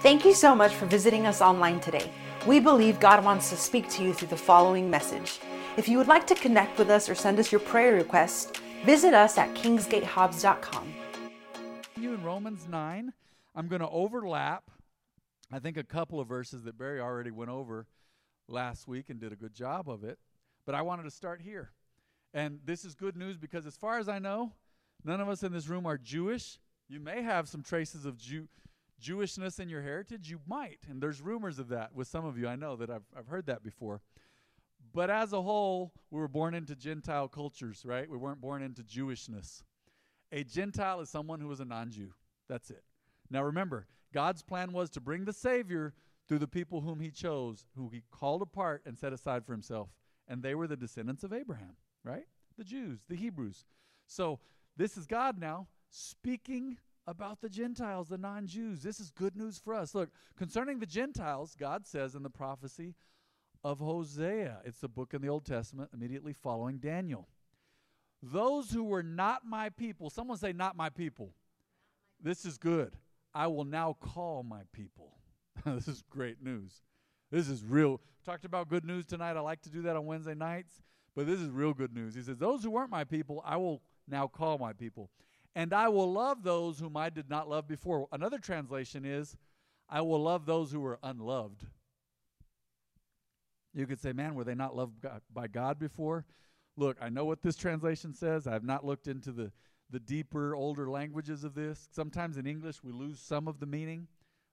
Thank you so much for visiting us online today. We believe God wants to speak to you through the following message. If you would like to connect with us or send us your prayer request, visit us at kingsgatehobbs.com. You in Romans 9, I'm going to overlap, I think, a couple of verses that Barry already went over last week and did a good job of it. But I wanted to start here. And this is good news because, as far as I know, none of us in this room are Jewish. You may have some traces of Jew Jewishness in your heritage? You might. And there's rumors of that with some of you. I know that I've, I've heard that before. But as a whole, we were born into Gentile cultures, right? We weren't born into Jewishness. A Gentile is someone who is a non Jew. That's it. Now remember, God's plan was to bring the Savior through the people whom He chose, who He called apart and set aside for Himself. And they were the descendants of Abraham, right? The Jews, the Hebrews. So this is God now speaking about the Gentiles, the non Jews. This is good news for us. Look, concerning the Gentiles, God says in the prophecy of Hosea, it's the book in the Old Testament immediately following Daniel. Those who were not my people, someone say, not my people. This is good. I will now call my people. this is great news. This is real. Talked about good news tonight. I like to do that on Wednesday nights, but this is real good news. He says, Those who weren't my people, I will now call my people and I will love those whom I did not love before. Another translation is, I will love those who were unloved. You could say, man, were they not loved by God before? Look, I know what this translation says. I have not looked into the, the deeper, older languages of this. Sometimes in English we lose some of the meaning,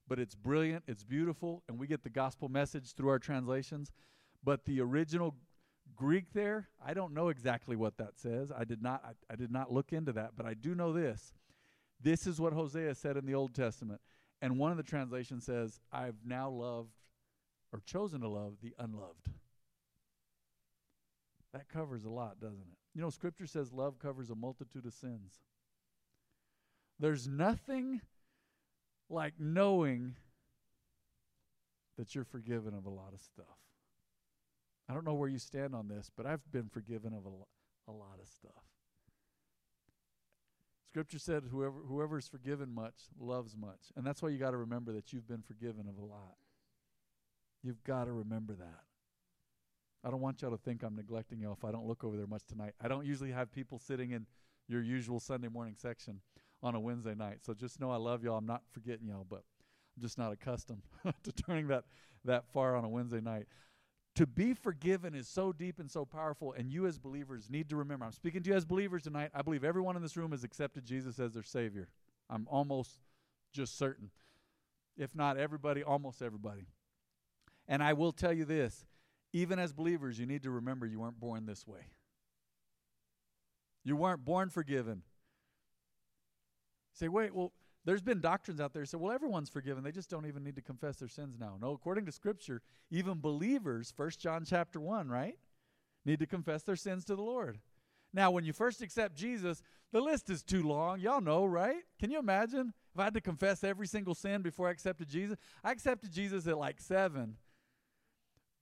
but it's brilliant, it's beautiful, and we get the gospel message through our translations. But the original Greek there, I don't know exactly what that says. I did not I, I, did not look into that, but I do know this. This is what Hosea said in the Old Testament. And one of the translations says, I've now loved or chosen to love the unloved. That covers a lot, doesn't it? You know, scripture says love covers a multitude of sins. There's nothing like knowing that you're forgiven of a lot of stuff. I don't know where you stand on this, but I've been forgiven of a, a lot of stuff. Scripture said, "Whoever whoever is forgiven much loves much," and that's why you got to remember that you've been forgiven of a lot. You've got to remember that. I don't want y'all to think I'm neglecting y'all if I don't look over there much tonight. I don't usually have people sitting in your usual Sunday morning section on a Wednesday night, so just know I love y'all. I'm not forgetting y'all, but I'm just not accustomed to turning that that far on a Wednesday night to be forgiven is so deep and so powerful, and you as believers need to remember. I'm speaking to you as believers tonight. I believe everyone in this room has accepted Jesus as their Savior. I'm almost just certain. If not everybody, almost everybody. And I will tell you this even as believers, you need to remember you weren't born this way. You weren't born forgiven. Say, wait, well, there's been doctrines out there that say, well, everyone's forgiven. They just don't even need to confess their sins now. No, according to Scripture, even believers, First John chapter 1, right, need to confess their sins to the Lord. Now, when you first accept Jesus, the list is too long. Y'all know, right? Can you imagine if I had to confess every single sin before I accepted Jesus? I accepted Jesus at like seven.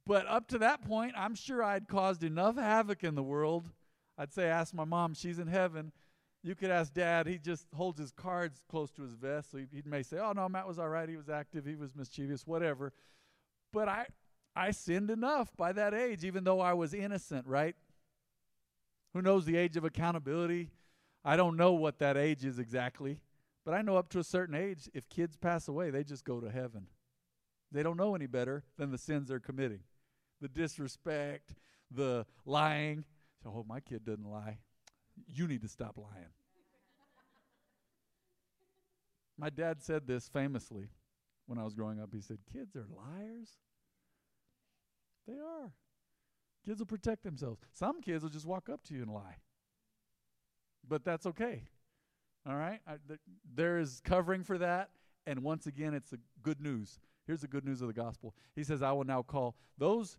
But up to that point, I'm sure I'd caused enough havoc in the world. I'd say, ask my mom, she's in heaven. You could ask dad, he just holds his cards close to his vest. So he, he may say, Oh, no, Matt was all right. He was active. He was mischievous, whatever. But I, I sinned enough by that age, even though I was innocent, right? Who knows the age of accountability? I don't know what that age is exactly. But I know up to a certain age, if kids pass away, they just go to heaven. They don't know any better than the sins they're committing the disrespect, the lying. So, oh, my kid doesn't lie. You need to stop lying. My dad said this famously when I was growing up. He said, Kids are liars. They are. Kids will protect themselves. Some kids will just walk up to you and lie. But that's okay. All right? I, th- there is covering for that. And once again, it's the good news. Here's the good news of the gospel. He says, I will now call those,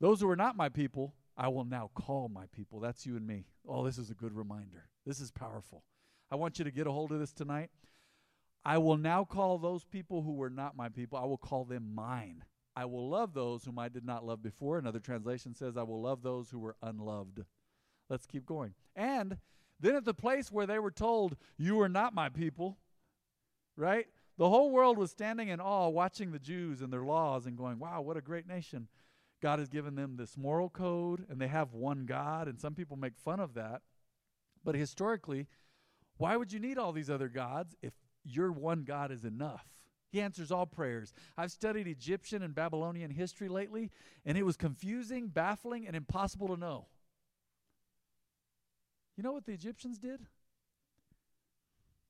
those who are not my people, I will now call my people. That's you and me. Oh, this is a good reminder. This is powerful. I want you to get a hold of this tonight. I will now call those people who were not my people, I will call them mine. I will love those whom I did not love before. Another translation says, I will love those who were unloved. Let's keep going. And then at the place where they were told, You are not my people, right? The whole world was standing in awe watching the Jews and their laws and going, wow, what a great nation. God has given them this moral code and they have one God, and some people make fun of that. But historically, why would you need all these other gods if your one God is enough? He answers all prayers. I've studied Egyptian and Babylonian history lately, and it was confusing, baffling, and impossible to know. You know what the Egyptians did?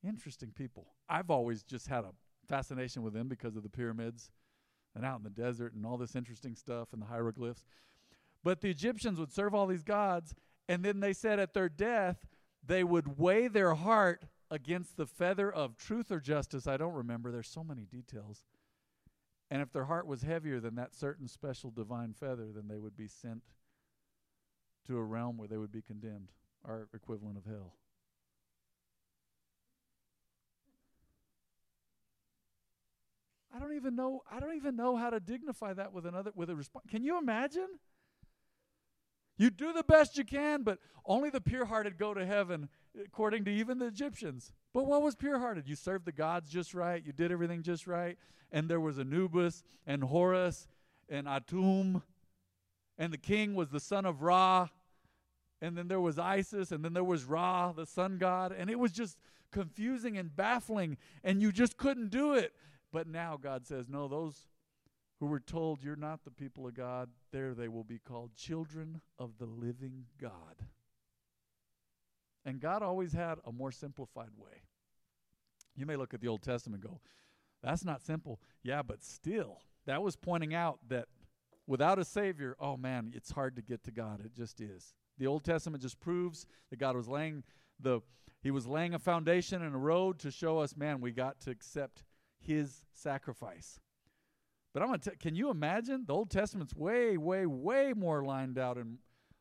Interesting people. I've always just had a fascination with them because of the pyramids and out in the desert and all this interesting stuff and the hieroglyphs. But the Egyptians would serve all these gods, and then they said at their death, they would weigh their heart against the feather of truth or justice. I don't remember. There's so many details. And if their heart was heavier than that certain special divine feather, then they would be sent to a realm where they would be condemned, our equivalent of hell. Don't even know I don't even know how to dignify that with another with a response. Can you imagine? You do the best you can, but only the pure-hearted go to heaven, according to even the Egyptians. But what was pure-hearted? You served the gods just right, you did everything just right, and there was Anubis and Horus and Atum, and the king was the son of Ra, and then there was Isis, and then there was Ra, the sun god, and it was just confusing and baffling, and you just couldn't do it. But now God says, no, those who were told you're not the people of God, there they will be called children of the living God. And God always had a more simplified way. You may look at the Old Testament and go, that's not simple. Yeah, but still, that was pointing out that without a Savior, oh man, it's hard to get to God. It just is. The Old Testament just proves that God was laying the he was laying a foundation and a road to show us, man, we got to accept his sacrifice. But I'm going to can you imagine? The Old Testament's way, way, way more lined out and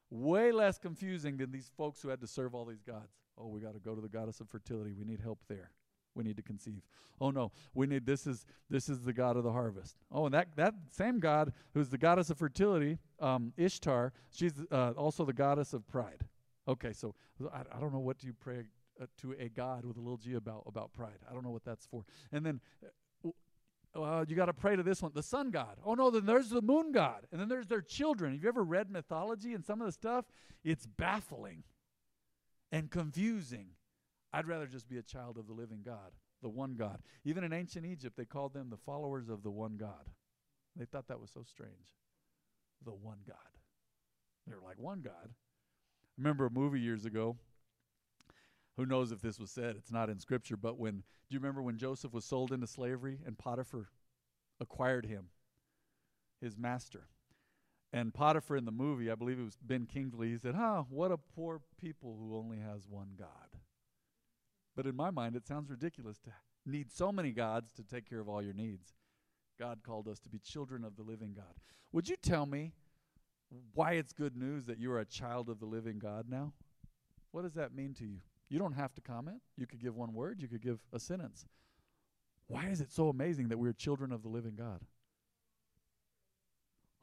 way less confusing than these folks who had to serve all these gods. Oh, we got to go to the goddess of fertility. We need help there. We need to conceive. Oh no, we need this is this is the god of the harvest. Oh, and that that same god who's the goddess of fertility, um, Ishtar, she's uh, also the goddess of pride. Okay, so I, I don't know what do you pray uh, to a god with a little g about about pride. I don't know what that's for. And then uh, you got to pray to this one, the sun god. Oh no, then there's the moon god, and then there's their children. Have you ever read mythology and some of the stuff? It's baffling and confusing. I'd rather just be a child of the living God, the one God. Even in ancient Egypt, they called them the followers of the one God. They thought that was so strange. The one God. They were like, one God. I remember a movie years ago who knows if this was said? It's not in scripture, but when do you remember when Joseph was sold into slavery and Potiphar acquired him, his master? And Potiphar in the movie, I believe it was Ben Kingsley, he said, Huh, what a poor people who only has one God. But in my mind, it sounds ridiculous to need so many gods to take care of all your needs. God called us to be children of the living God. Would you tell me why it's good news that you are a child of the living God now? What does that mean to you? You don't have to comment. You could give one word, you could give a sentence. Why is it so amazing that we're children of the living God?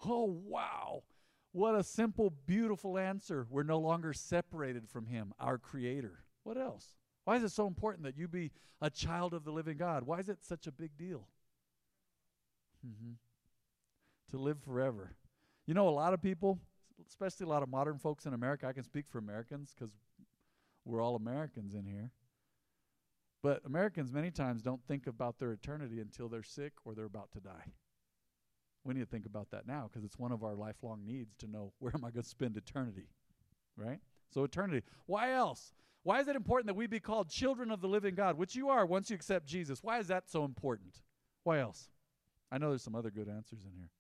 Oh, wow. What a simple, beautiful answer. We're no longer separated from Him, our Creator. What else? Why is it so important that you be a child of the living God? Why is it such a big deal? Mm-hmm. To live forever. You know, a lot of people, especially a lot of modern folks in America, I can speak for Americans because we're all Americans in here. But Americans many times don't think about their eternity until they're sick or they're about to die. We need to think about that now because it's one of our lifelong needs to know where am I going to spend eternity, right? So, eternity. Why else? Why is it important that we be called children of the living God, which you are once you accept Jesus? Why is that so important? Why else? I know there's some other good answers in here.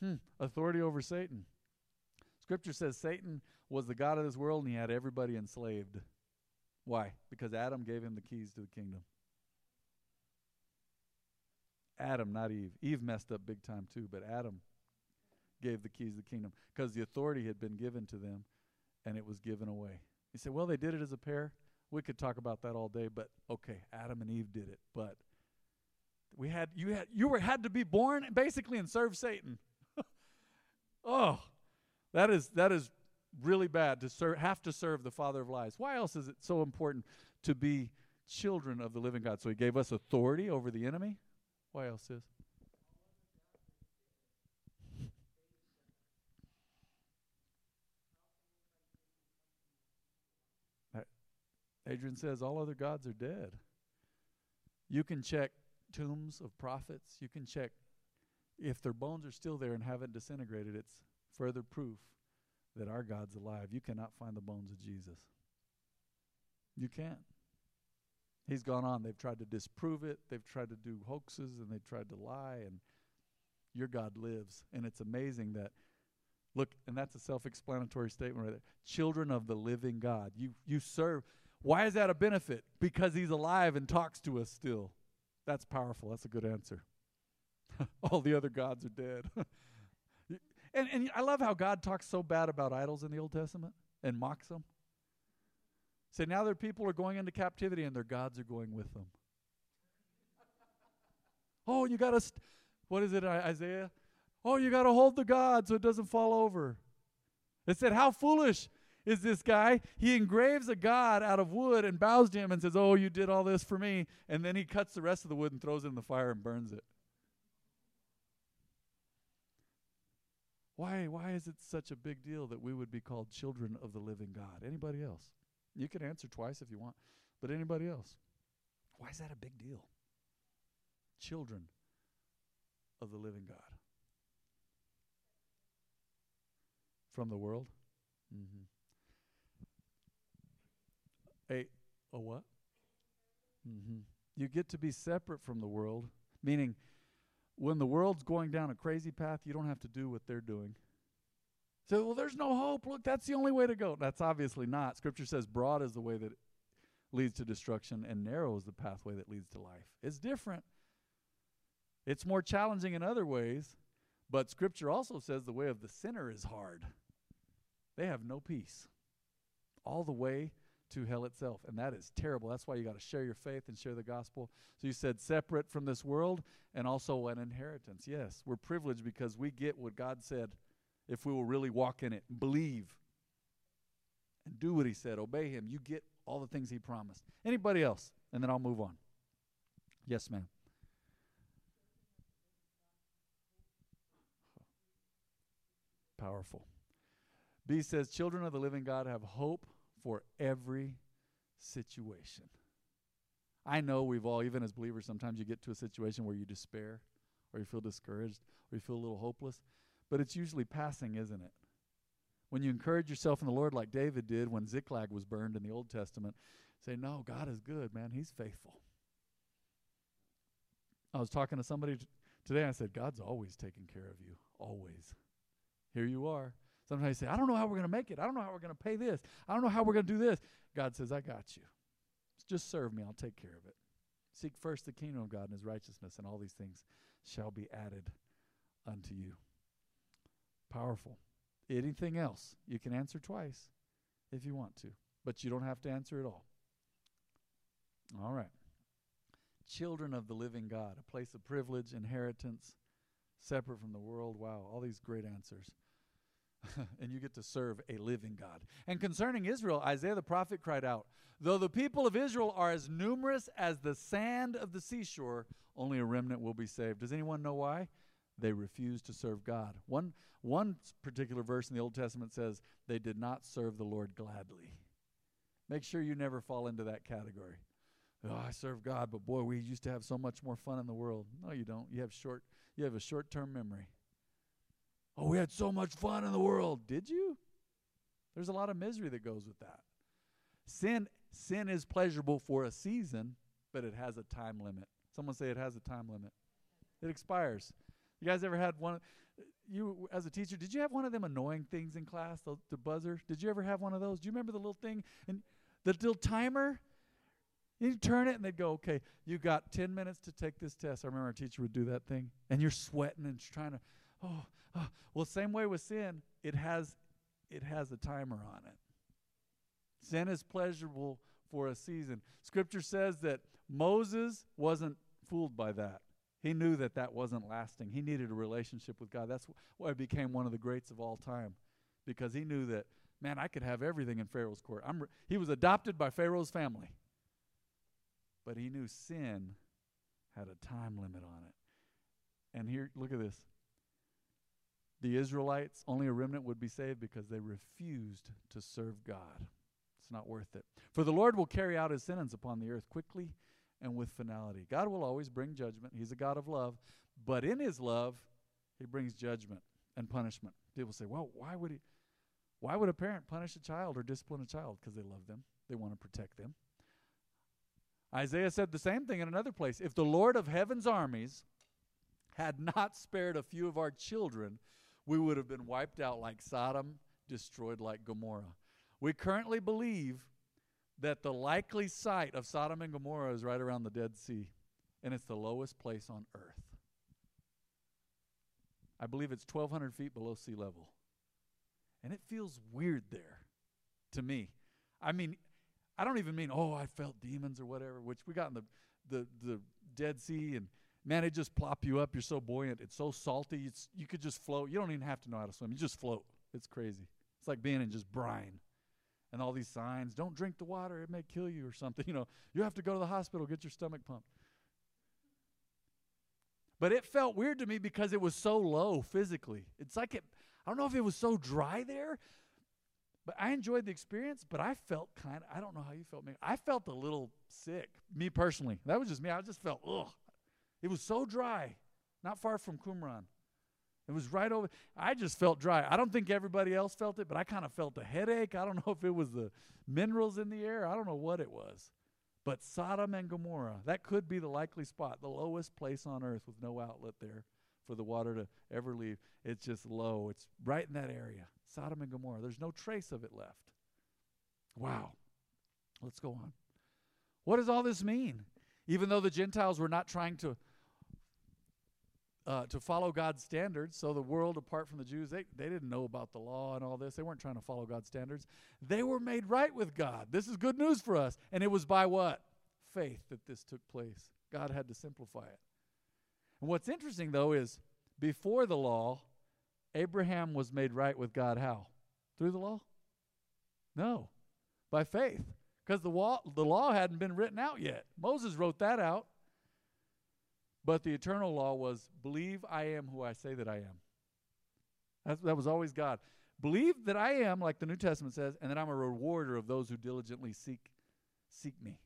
Hmm, authority over Satan. Scripture says Satan was the God of this world and he had everybody enslaved. Why? Because Adam gave him the keys to the kingdom. Adam, not Eve. Eve messed up big time too, but Adam gave the keys to the kingdom because the authority had been given to them and it was given away. You say, well, they did it as a pair. We could talk about that all day, but okay, Adam and Eve did it. But we had you had you were had to be born basically and serve Satan. oh, that is that is really bad to serve, have to serve the father of lies. Why else is it so important to be children of the living God. So he gave us authority over the enemy. Why else is? Adrian says all other gods are dead. You can check tombs of prophets. You can check if their bones are still there and haven't disintegrated. It's further proof that our God's alive. You cannot find the bones of Jesus. You can't. He's gone on. They've tried to disprove it. They've tried to do hoaxes and they've tried to lie. And your God lives. And it's amazing that, look, and that's a self explanatory statement right there. Children of the living God. You, you serve. Why is that a benefit? Because he's alive and talks to us still. That's powerful. That's a good answer. All the other gods are dead. and, and I love how God talks so bad about idols in the Old Testament and mocks them. Say, now their people are going into captivity and their gods are going with them. oh, you got to, st- what is it, Isaiah? Oh, you got to hold the God so it doesn't fall over. It said, How foolish is this guy. He engraves a god out of wood and bows to him and says, Oh, you did all this for me. And then he cuts the rest of the wood and throws it in the fire and burns it. Why, why is it such a big deal that we would be called children of the living God? Anybody else? You can answer twice if you want, but anybody else? Why is that a big deal? Children of the living God. From the world? Mm-hmm. A a what? Mm-hmm. You get to be separate from the world, meaning when the world's going down a crazy path, you don't have to do what they're doing. So, well, there's no hope. Look, that's the only way to go. That's obviously not. Scripture says broad is the way that leads to destruction, and narrow is the pathway that leads to life. It's different. It's more challenging in other ways, but Scripture also says the way of the sinner is hard. They have no peace. All the way to hell itself. And that is terrible. That's why you got to share your faith and share the gospel. So you said separate from this world and also an inheritance. Yes, we're privileged because we get what God said if we will really walk in it, believe, and do what He said, obey Him. You get all the things He promised. Anybody else? And then I'll move on. Yes, ma'am. Powerful. B says, Children of the living God have hope for every situation. I know we've all, even as believers, sometimes you get to a situation where you despair or you feel discouraged or you feel a little hopeless, but it's usually passing, isn't it? When you encourage yourself in the Lord, like David did when Ziklag was burned in the Old Testament, say, No, God is good, man. He's faithful. I was talking to somebody t- today, I said, God's always taking care of you, always. Here you are. Sometimes you say, I don't know how we're going to make it. I don't know how we're going to pay this. I don't know how we're going to do this. God says, I got you. Just serve me. I'll take care of it. Seek first the kingdom of God and his righteousness, and all these things shall be added unto you. Powerful. Anything else, you can answer twice if you want to, but you don't have to answer it all. All right. Children of the living God, a place of privilege, inheritance, separate from the world. Wow, all these great answers. and you get to serve a living God. And concerning Israel, Isaiah the prophet cried out, Though the people of Israel are as numerous as the sand of the seashore, only a remnant will be saved. Does anyone know why? They refused to serve God. One, one particular verse in the Old Testament says, They did not serve the Lord gladly. Make sure you never fall into that category. Oh, I serve God, but boy, we used to have so much more fun in the world. No, you don't. You have short you have a short-term memory. Oh, we had so much fun in the world. Did you? There's a lot of misery that goes with that. Sin sin is pleasurable for a season, but it has a time limit. Someone say it has a time limit. It expires. You guys ever had one you as a teacher, did you have one of them annoying things in class, the, the buzzer? Did you ever have one of those? Do you remember the little thing and the little timer? You turn it and they'd go, okay, you got 10 minutes to take this test. I remember our teacher would do that thing. And you're sweating and trying to, oh, oh, well, same way with sin, it has it has a timer on it. Sin is pleasurable for a season. Scripture says that Moses wasn't fooled by that. He knew that that wasn't lasting. He needed a relationship with God. That's why he became one of the greats of all time because he knew that man, I could have everything in Pharaoh's court. Re- he was adopted by Pharaoh's family. But he knew sin had a time limit on it. And here, look at this. The Israelites, only a remnant would be saved because they refused to serve God. It's not worth it. For the Lord will carry out his sentence upon the earth quickly and with finality. God will always bring judgment. He's a God of love. But in his love, he brings judgment and punishment. People say, well, why would he? Why would a parent punish a child or discipline a child? Because they love them, they want to protect them. Isaiah said the same thing in another place. If the Lord of heaven's armies had not spared a few of our children, we would have been wiped out like Sodom, destroyed like Gomorrah. We currently believe that the likely site of Sodom and Gomorrah is right around the Dead Sea, and it's the lowest place on earth. I believe it's 1,200 feet below sea level. And it feels weird there to me. I mean, I don't even mean, oh, I felt demons or whatever, which we got in the, the, the Dead Sea, and man, it just plop you up. You're so buoyant. It's so salty. It's, you could just float. You don't even have to know how to swim. You just float. It's crazy. It's like being in just brine and all these signs don't drink the water it may kill you or something you know you have to go to the hospital get your stomach pumped but it felt weird to me because it was so low physically it's like it i don't know if it was so dry there but i enjoyed the experience but i felt kind of i don't know how you felt maybe i felt a little sick me personally that was just me i just felt ugh it was so dry not far from qumran it was right over. I just felt dry. I don't think everybody else felt it, but I kind of felt a headache. I don't know if it was the minerals in the air. I don't know what it was. But Sodom and Gomorrah, that could be the likely spot, the lowest place on earth with no outlet there for the water to ever leave. It's just low. It's right in that area. Sodom and Gomorrah. There's no trace of it left. Wow. Let's go on. What does all this mean? Even though the Gentiles were not trying to uh, to follow God's standards. So the world, apart from the Jews, they, they didn't know about the law and all this. They weren't trying to follow God's standards. They were made right with God. This is good news for us. And it was by what? Faith that this took place. God had to simplify it. And what's interesting, though, is before the law, Abraham was made right with God how? Through the law? No, by faith. Because the law, the law hadn't been written out yet. Moses wrote that out. But the eternal law was believe I am who I say that I am. That was always God. Believe that I am, like the New Testament says, and that I'm a rewarder of those who diligently seek seek me.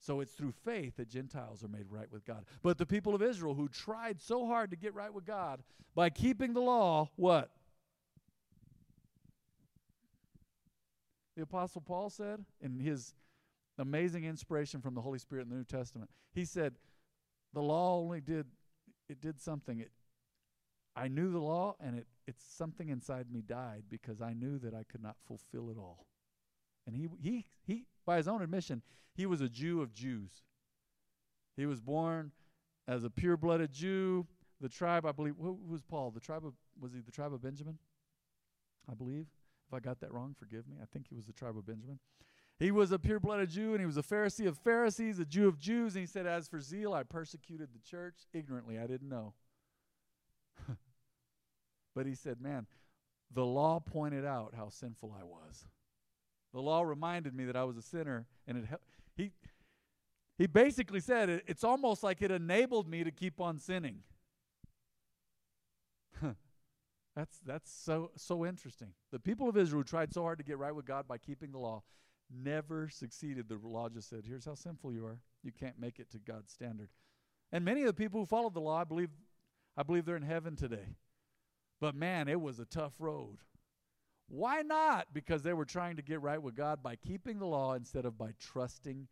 So it's through faith that Gentiles are made right with God. But the people of Israel who tried so hard to get right with God by keeping the law, what? The Apostle Paul said in his amazing inspiration from the Holy Spirit in the New Testament, he said, the law only did it did something. It I knew the law and it it's something inside me died because I knew that I could not fulfill it all. And he he he by his own admission, he was a Jew of Jews. He was born as a pure-blooded Jew. The tribe, I believe, who, was Paul? The tribe of was he the tribe of Benjamin? I believe. If I got that wrong, forgive me. I think he was the tribe of Benjamin. He was a pure blooded Jew and he was a Pharisee of Pharisees, a Jew of Jews. And he said, As for zeal, I persecuted the church ignorantly. I didn't know. but he said, Man, the law pointed out how sinful I was. The law reminded me that I was a sinner, and it he he basically said it, it's almost like it enabled me to keep on sinning. that's that's so so interesting. The people of Israel tried so hard to get right with God by keeping the law never succeeded. The law just said, here's how sinful you are. You can't make it to God's standard. And many of the people who followed the law, I believe, I believe they're in heaven today. But man, it was a tough road. Why not? Because they were trying to get right with God by keeping the law instead of by trusting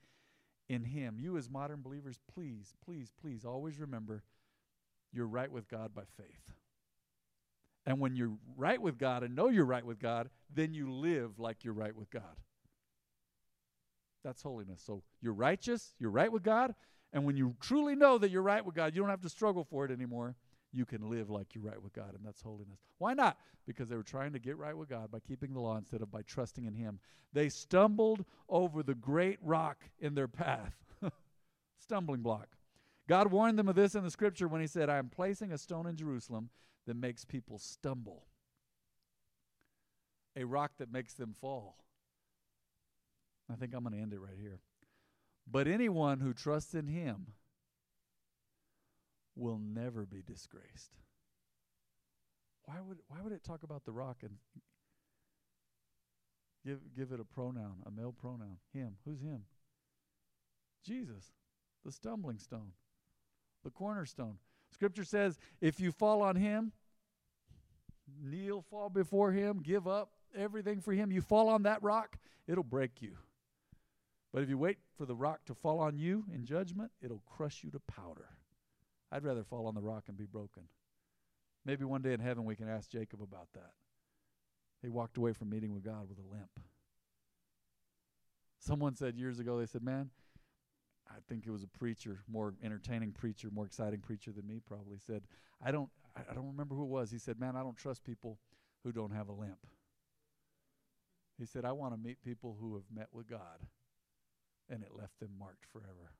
in Him. You, as modern believers, please, please, please always remember you're right with God by faith. And when you're right with God and know you're right with God, then you live like you're right with God. That's holiness. So you're righteous, you're right with God, and when you truly know that you're right with God, you don't have to struggle for it anymore. You can live like you're right with God, and that's holiness. Why not? Because they were trying to get right with God by keeping the law instead of by trusting in Him. They stumbled over the great rock in their path. Stumbling block. God warned them of this in the scripture when He said, I am placing a stone in Jerusalem that makes people stumble, a rock that makes them fall. I think I'm going to end it right here. But anyone who trusts in him will never be disgraced. Why would why would it talk about the rock and give give it a pronoun, a male pronoun? Him. Who's him? Jesus, the stumbling stone, the cornerstone. Scripture says if you fall on him, kneel, fall before him, give up everything for him, you fall on that rock, it'll break you. But if you wait for the rock to fall on you in judgment, it'll crush you to powder. I'd rather fall on the rock and be broken. Maybe one day in heaven we can ask Jacob about that. He walked away from meeting with God with a limp. Someone said years ago, they said, Man, I think it was a preacher, more entertaining preacher, more exciting preacher than me probably said, I don't I don't remember who it was. He said, Man, I don't trust people who don't have a limp. He said, I want to meet people who have met with God and it left them marked forever.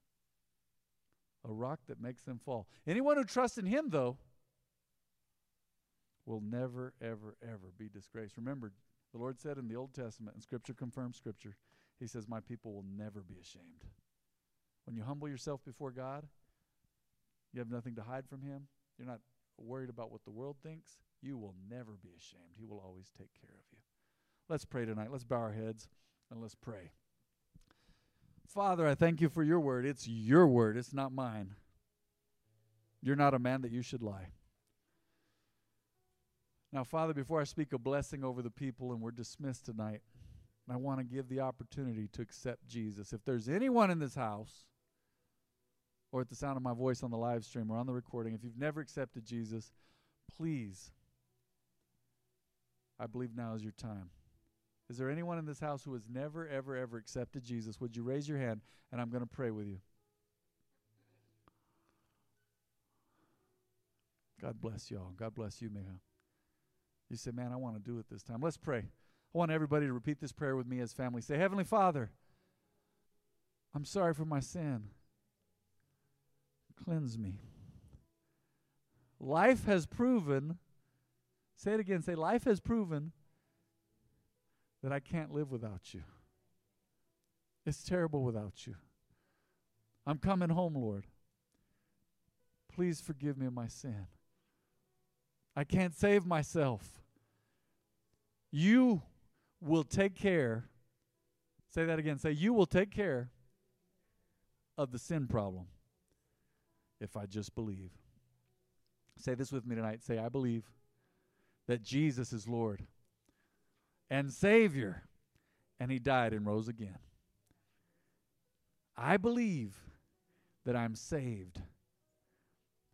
A rock that makes them fall. Anyone who trusts in him, though, will never, ever, ever be disgraced. Remember, the Lord said in the Old Testament, and Scripture confirms Scripture, He says, My people will never be ashamed. When you humble yourself before God, you have nothing to hide from Him. You're not worried about what the world thinks. You will never be ashamed. He will always take care of you. Let's pray tonight. Let's bow our heads and let's pray. Father, I thank you for your word. It's your word, it's not mine. You're not a man that you should lie. Now, Father, before I speak a blessing over the people and we're dismissed tonight, I want to give the opportunity to accept Jesus. If there's anyone in this house or at the sound of my voice on the live stream or on the recording, if you've never accepted Jesus, please, I believe now is your time. Is there anyone in this house who has never, ever, ever accepted Jesus? Would you raise your hand and I'm going to pray with you? God bless you all. God bless you, Miha. You say, Man, I want to do it this time. Let's pray. I want everybody to repeat this prayer with me as family. Say, Heavenly Father, I'm sorry for my sin. Cleanse me. Life has proven, say it again, say, Life has proven that I can't live without you. It's terrible without you. I'm coming home, Lord. Please forgive me of my sin. I can't save myself. You will take care. Say that again. Say, You will take care of the sin problem if I just believe. Say this with me tonight. Say, I believe that Jesus is Lord and Savior, and He died and rose again. I believe that I'm saved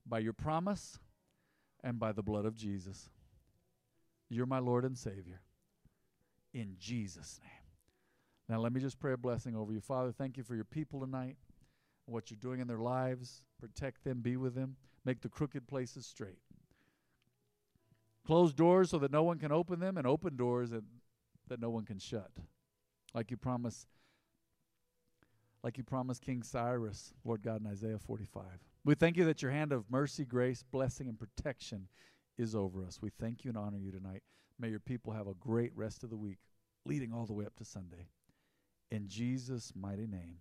by your promise and by the blood of Jesus. You're my Lord and Savior. In Jesus' name. Now, let me just pray a blessing over you. Father, thank you for your people tonight, what you're doing in their lives. Protect them, be with them, make the crooked places straight. Close doors so that no one can open them, and open doors that that no one can shut. Like you promised like you promised King Cyrus, Lord God, in Isaiah 45. We thank you that your hand of mercy, grace, blessing, and protection is over us. We thank you and honor you tonight. May your people have a great rest of the week, leading all the way up to Sunday. In Jesus' mighty name,